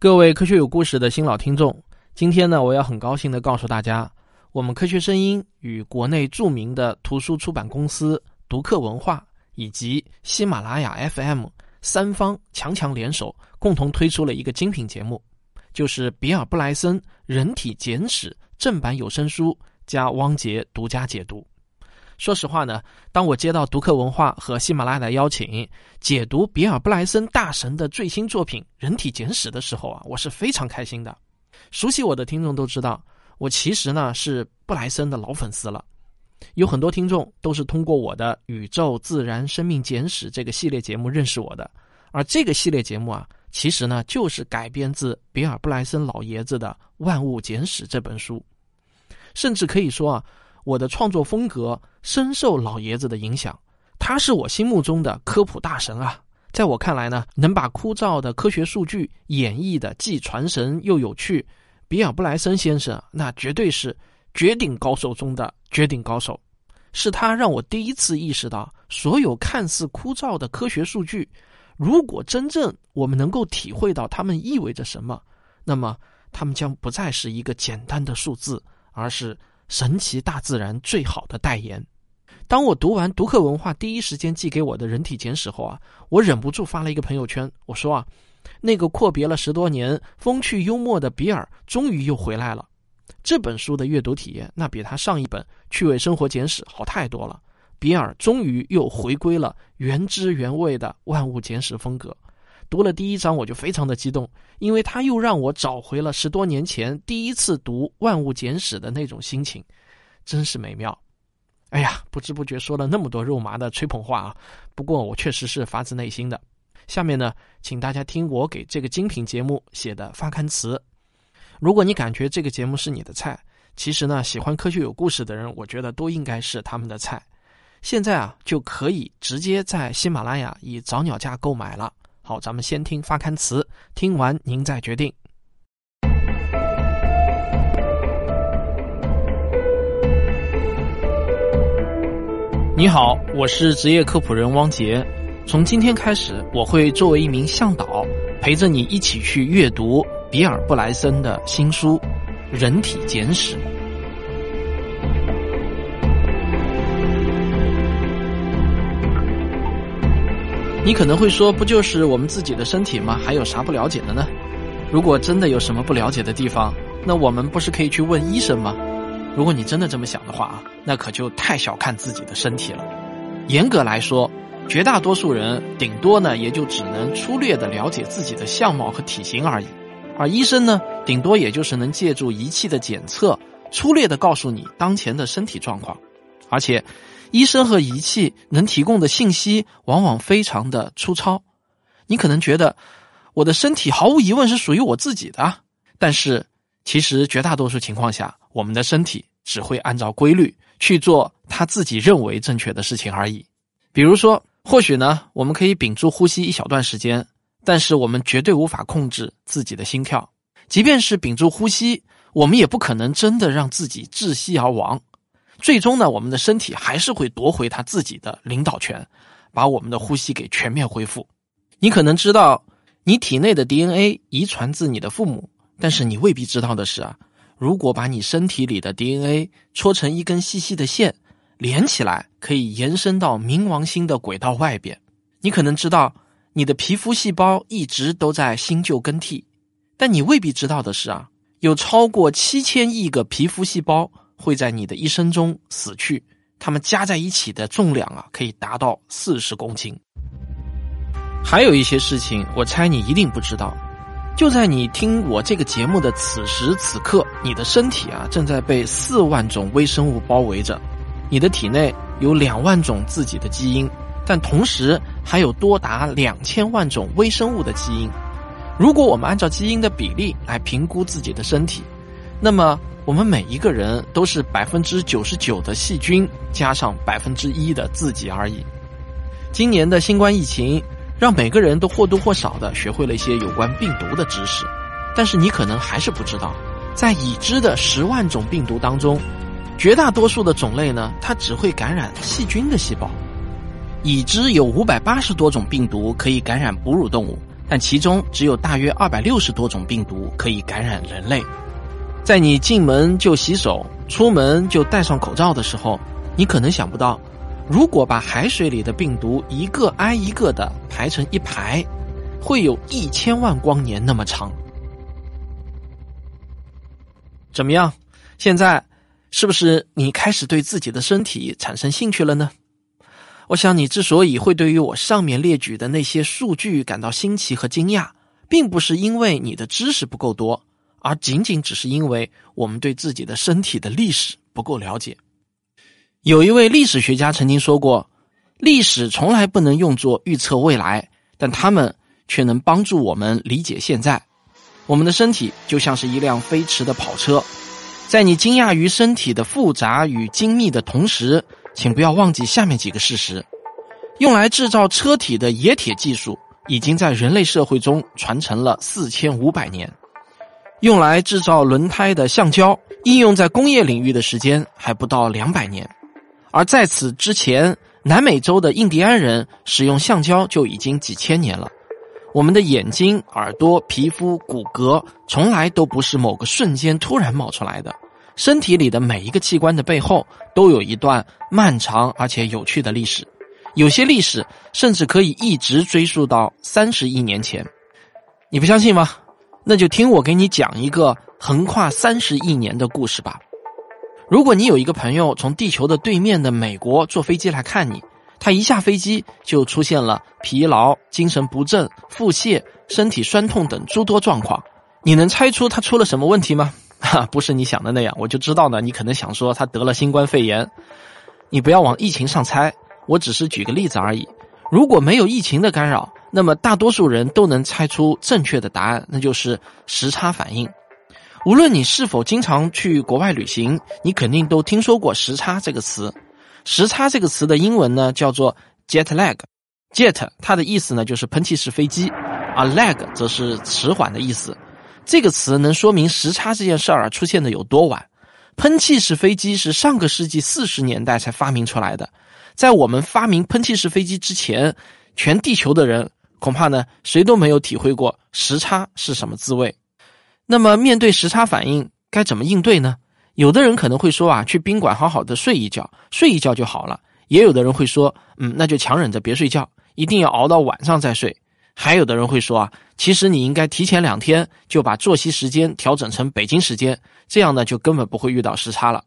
各位科学有故事的新老听众，今天呢，我要很高兴的告诉大家，我们科学声音与国内著名的图书出版公司读客文化以及喜马拉雅 FM 三方强强联手，共同推出了一个精品节目，就是比尔布莱森《人体简史》正版有声书加汪杰独家解读。说实话呢，当我接到读客文化和喜马拉雅的邀请，解读比尔布莱森大神的最新作品《人体简史》的时候啊，我是非常开心的。熟悉我的听众都知道，我其实呢是布莱森的老粉丝了。有很多听众都是通过我的《宇宙自然生命简史》这个系列节目认识我的，而这个系列节目啊，其实呢就是改编自比尔布莱森老爷子的《万物简史》这本书，甚至可以说啊。我的创作风格深受老爷子的影响，他是我心目中的科普大神啊！在我看来呢，能把枯燥的科学数据演绎的既传神又有趣，比尔布莱森先生那绝对是绝顶高手中的绝顶高手。是他让我第一次意识到，所有看似枯燥的科学数据，如果真正我们能够体会到它们意味着什么，那么它们将不再是一个简单的数字，而是。神奇大自然最好的代言。当我读完读客文化第一时间寄给我的人体简史后啊，我忍不住发了一个朋友圈，我说啊，那个阔别了十多年、风趣幽默的比尔终于又回来了。这本书的阅读体验，那比他上一本《趣味生活简史》好太多了。比尔终于又回归了原汁原味的万物简史风格。读了第一章，我就非常的激动，因为他又让我找回了十多年前第一次读《万物简史》的那种心情，真是美妙。哎呀，不知不觉说了那么多肉麻的吹捧话啊！不过我确实是发自内心的。下面呢，请大家听我给这个精品节目写的发刊词。如果你感觉这个节目是你的菜，其实呢，喜欢科学有故事的人，我觉得都应该是他们的菜。现在啊，就可以直接在喜马拉雅以早鸟价购买了。好，咱们先听发刊词，听完您再决定。你好，我是职业科普人汪杰。从今天开始，我会作为一名向导，陪着你一起去阅读比尔布莱森的新书《人体简史》。你可能会说，不就是我们自己的身体吗？还有啥不了解的呢？如果真的有什么不了解的地方，那我们不是可以去问医生吗？如果你真的这么想的话啊，那可就太小看自己的身体了。严格来说，绝大多数人顶多呢也就只能粗略的了解自己的相貌和体型而已，而医生呢，顶多也就是能借助仪器的检测，粗略的告诉你当前的身体状况，而且。医生和仪器能提供的信息往往非常的粗糙，你可能觉得我的身体毫无疑问是属于我自己的，但是其实绝大多数情况下，我们的身体只会按照规律去做他自己认为正确的事情而已。比如说，或许呢，我们可以屏住呼吸一小段时间，但是我们绝对无法控制自己的心跳，即便是屏住呼吸，我们也不可能真的让自己窒息而亡。最终呢，我们的身体还是会夺回它自己的领导权，把我们的呼吸给全面恢复。你可能知道，你体内的 DNA 遗传自你的父母，但是你未必知道的是啊，如果把你身体里的 DNA 搓成一根细细的线，连起来可以延伸到冥王星的轨道外边。你可能知道，你的皮肤细胞一直都在新旧更替，但你未必知道的是啊，有超过七千亿个皮肤细胞。会在你的一生中死去，它们加在一起的重量啊，可以达到四十公斤。还有一些事情，我猜你一定不知道。就在你听我这个节目的此时此刻，你的身体啊，正在被四万种微生物包围着。你的体内有两万种自己的基因，但同时还有多达两千万种微生物的基因。如果我们按照基因的比例来评估自己的身体，那么。我们每一个人都是百分之九十九的细菌加上百分之一的自己而已。今年的新冠疫情让每个人都或多或少的学会了一些有关病毒的知识，但是你可能还是不知道，在已知的十万种病毒当中，绝大多数的种类呢，它只会感染细菌的细胞。已知有五百八十多种病毒可以感染哺乳动物，但其中只有大约二百六十多种病毒可以感染人类。在你进门就洗手、出门就戴上口罩的时候，你可能想不到，如果把海水里的病毒一个挨一个的排成一排，会有一千万光年那么长。怎么样？现在是不是你开始对自己的身体产生兴趣了呢？我想你之所以会对于我上面列举的那些数据感到新奇和惊讶，并不是因为你的知识不够多，而仅仅只是因为我们对自己的身体的历史不够了解。有一位历史学家曾经说过：“历史从来不能用作预测未来，但他们却能帮助我们理解现在。”我们的身体就像是一辆飞驰的跑车，在你惊讶于身体的复杂与精密的同时，请不要忘记下面几个事实：用来制造车体的冶铁技术已经在人类社会中传承了四千五百年；用来制造轮胎的橡胶应用在工业领域的时间还不到两百年，而在此之前，南美洲的印第安人使用橡胶就已经几千年了。我们的眼睛、耳朵、皮肤、骨骼，从来都不是某个瞬间突然冒出来的。身体里的每一个器官的背后，都有一段漫长而且有趣的历史。有些历史甚至可以一直追溯到三十亿年前。你不相信吗？那就听我给你讲一个横跨三十亿年的故事吧。如果你有一个朋友从地球的对面的美国坐飞机来看你。他一下飞机就出现了疲劳、精神不振、腹泻、身体酸痛等诸多状况。你能猜出他出了什么问题吗？哈，不是你想的那样。我就知道呢，你可能想说他得了新冠肺炎。你不要往疫情上猜，我只是举个例子而已。如果没有疫情的干扰，那么大多数人都能猜出正确的答案，那就是时差反应。无论你是否经常去国外旅行，你肯定都听说过时差这个词。时差这个词的英文呢叫做 jet lag，jet 它的意思呢就是喷气式飞机，而 lag 则是迟缓的意思。这个词能说明时差这件事儿出现的有多晚。喷气式飞机是上个世纪四十年代才发明出来的，在我们发明喷气式飞机之前，全地球的人恐怕呢谁都没有体会过时差是什么滋味。那么面对时差反应该怎么应对呢？有的人可能会说啊，去宾馆好好的睡一觉，睡一觉就好了。也有的人会说，嗯，那就强忍着别睡觉，一定要熬到晚上再睡。还有的人会说啊，其实你应该提前两天就把作息时间调整成北京时间，这样呢就根本不会遇到时差了。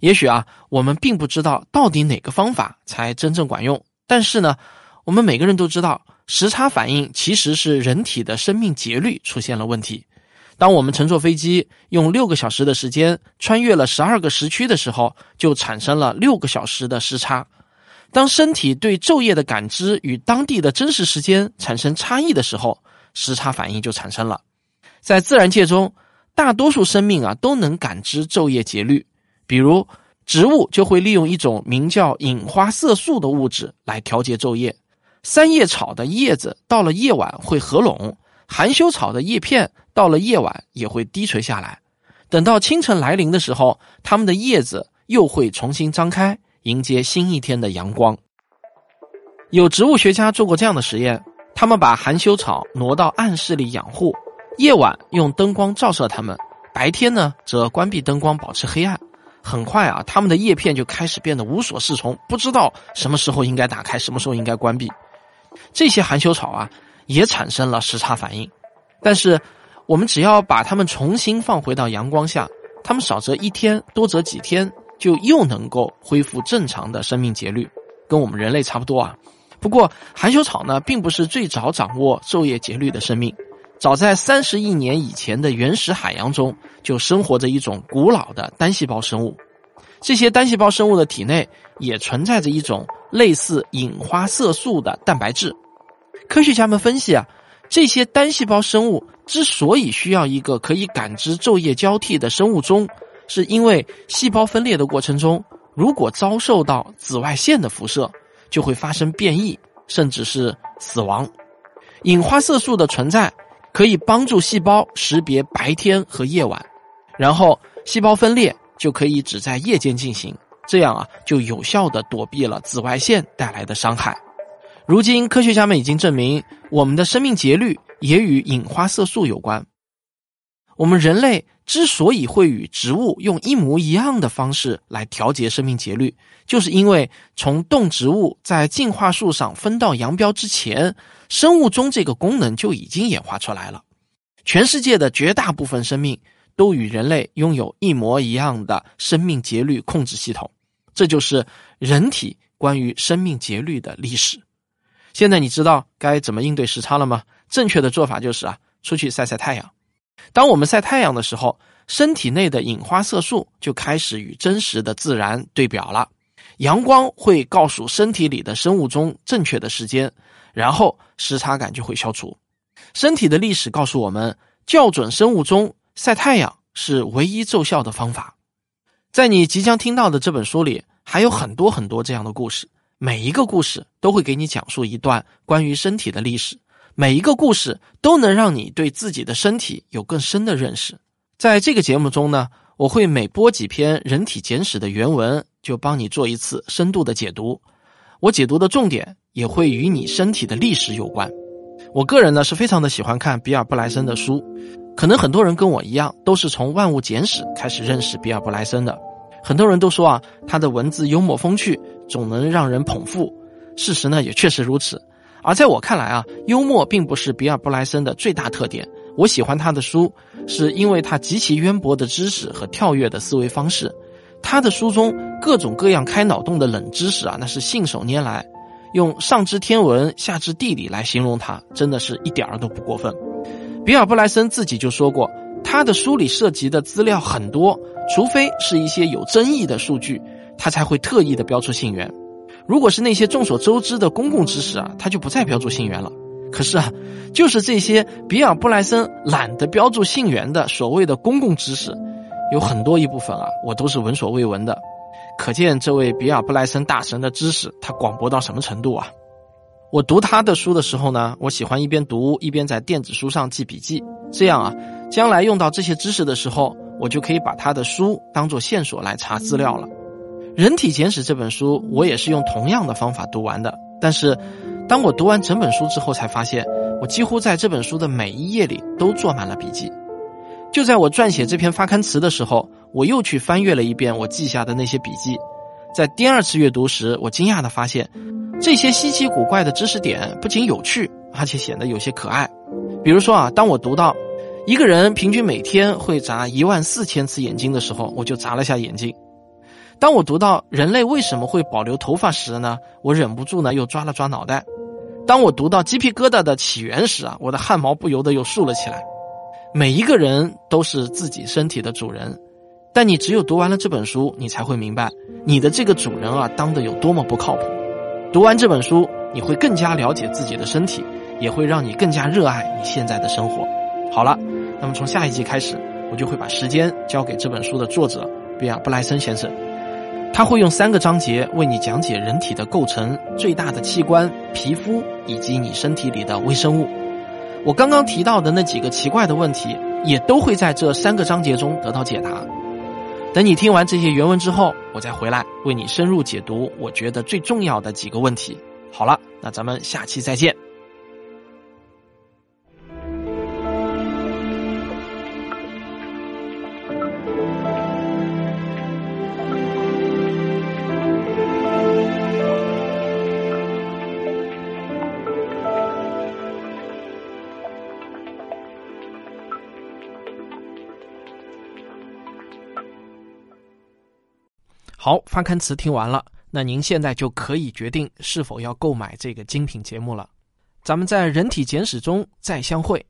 也许啊，我们并不知道到底哪个方法才真正管用，但是呢，我们每个人都知道，时差反应其实是人体的生命节律出现了问题。当我们乘坐飞机用六个小时的时间穿越了十二个时区的时候，就产生了六个小时的时差。当身体对昼夜的感知与当地的真实时间产生差异的时候，时差反应就产生了。在自然界中，大多数生命啊都能感知昼夜节律，比如植物就会利用一种名叫隐花色素的物质来调节昼夜。三叶草的叶子到了夜晚会合拢。含羞草的叶片到了夜晚也会低垂下来，等到清晨来临的时候，它们的叶子又会重新张开，迎接新一天的阳光。有植物学家做过这样的实验，他们把含羞草挪到暗室里养护，夜晚用灯光照射它们，白天呢则关闭灯光，保持黑暗。很快啊，它们的叶片就开始变得无所适从，不知道什么时候应该打开，什么时候应该关闭。这些含羞草啊。也产生了时差反应，但是我们只要把它们重新放回到阳光下，它们少则一天，多则几天，就又能够恢复正常的生命节律，跟我们人类差不多啊。不过含羞草呢，并不是最早掌握昼夜节律的生命，早在三十亿年以前的原始海洋中，就生活着一种古老的单细胞生物，这些单细胞生物的体内也存在着一种类似隐花色素的蛋白质。科学家们分析啊，这些单细胞生物之所以需要一个可以感知昼夜交替的生物钟，是因为细胞分裂的过程中，如果遭受到紫外线的辐射，就会发生变异，甚至是死亡。隐花色素的存在可以帮助细胞识别白天和夜晚，然后细胞分裂就可以只在夜间进行，这样啊，就有效的躲避了紫外线带来的伤害。如今，科学家们已经证明，我们的生命节律也与隐花色素有关。我们人类之所以会与植物用一模一样的方式来调节生命节律，就是因为从动植物在进化树上分道扬镳之前，生物钟这个功能就已经演化出来了。全世界的绝大部分生命都与人类拥有一模一样的生命节律控制系统，这就是人体关于生命节律的历史。现在你知道该怎么应对时差了吗？正确的做法就是啊，出去晒晒太阳。当我们晒太阳的时候，身体内的隐花色素就开始与真实的自然对表了。阳光会告诉身体里的生物钟正确的时间，然后时差感就会消除。身体的历史告诉我们，校准生物钟，晒太阳是唯一奏效的方法。在你即将听到的这本书里，还有很多很多这样的故事，每一个故事都会给你讲述一段关于身体的历史。每一个故事都能让你对自己的身体有更深的认识。在这个节目中呢，我会每播几篇《人体简史》的原文，就帮你做一次深度的解读。我解读的重点也会与你身体的历史有关。我个人呢是非常的喜欢看比尔·布莱森的书，可能很多人跟我一样，都是从《万物简史》开始认识比尔·布莱森的。很多人都说啊，他的文字幽默风趣，总能让人捧腹。事实呢也确实如此。而在我看来啊，幽默并不是比尔·布莱森的最大特点。我喜欢他的书，是因为他极其渊博的知识和跳跃的思维方式。他的书中各种各样开脑洞的冷知识啊，那是信手拈来，用上知天文下知地理来形容他，真的是一点儿都不过分。比尔·布莱森自己就说过，他的书里涉及的资料很多，除非是一些有争议的数据，他才会特意的标出信源。如果是那些众所周知的公共知识啊，他就不再标注信源了。可是啊，就是这些比尔·布莱森懒得标注信源的所谓的公共知识，有很多一部分啊，我都是闻所未闻的。可见这位比尔·布莱森大神的知识，他广博到什么程度啊？我读他的书的时候呢，我喜欢一边读一边在电子书上记笔记，这样啊，将来用到这些知识的时候，我就可以把他的书当做线索来查资料了。《人体简史》这本书，我也是用同样的方法读完的。但是，当我读完整本书之后，才发现我几乎在这本书的每一页里都做满了笔记。就在我撰写这篇发刊词的时候，我又去翻阅了一遍我记下的那些笔记。在第二次阅读时，我惊讶的发现，这些稀奇古怪的知识点不仅有趣，而且显得有些可爱。比如说啊，当我读到一个人平均每天会眨一万四千次眼睛的时候，我就眨了下眼睛。当我读到人类为什么会保留头发时呢，我忍不住呢又抓了抓脑袋。当我读到鸡皮疙瘩的起源时啊，我的汗毛不由得又竖了起来。每一个人都是自己身体的主人，但你只有读完了这本书，你才会明白你的这个主人啊当的有多么不靠谱。读完这本书，你会更加了解自己的身体，也会让你更加热爱你现在的生活。好了，那么从下一集开始，我就会把时间交给这本书的作者比尔·布莱森先生。他会用三个章节为你讲解人体的构成、最大的器官、皮肤以及你身体里的微生物。我刚刚提到的那几个奇怪的问题，也都会在这三个章节中得到解答。等你听完这些原文之后，我再回来为你深入解读我觉得最重要的几个问题。好了，那咱们下期再见。好，发刊词听完了，那您现在就可以决定是否要购买这个精品节目了。咱们在人体简史中再相会。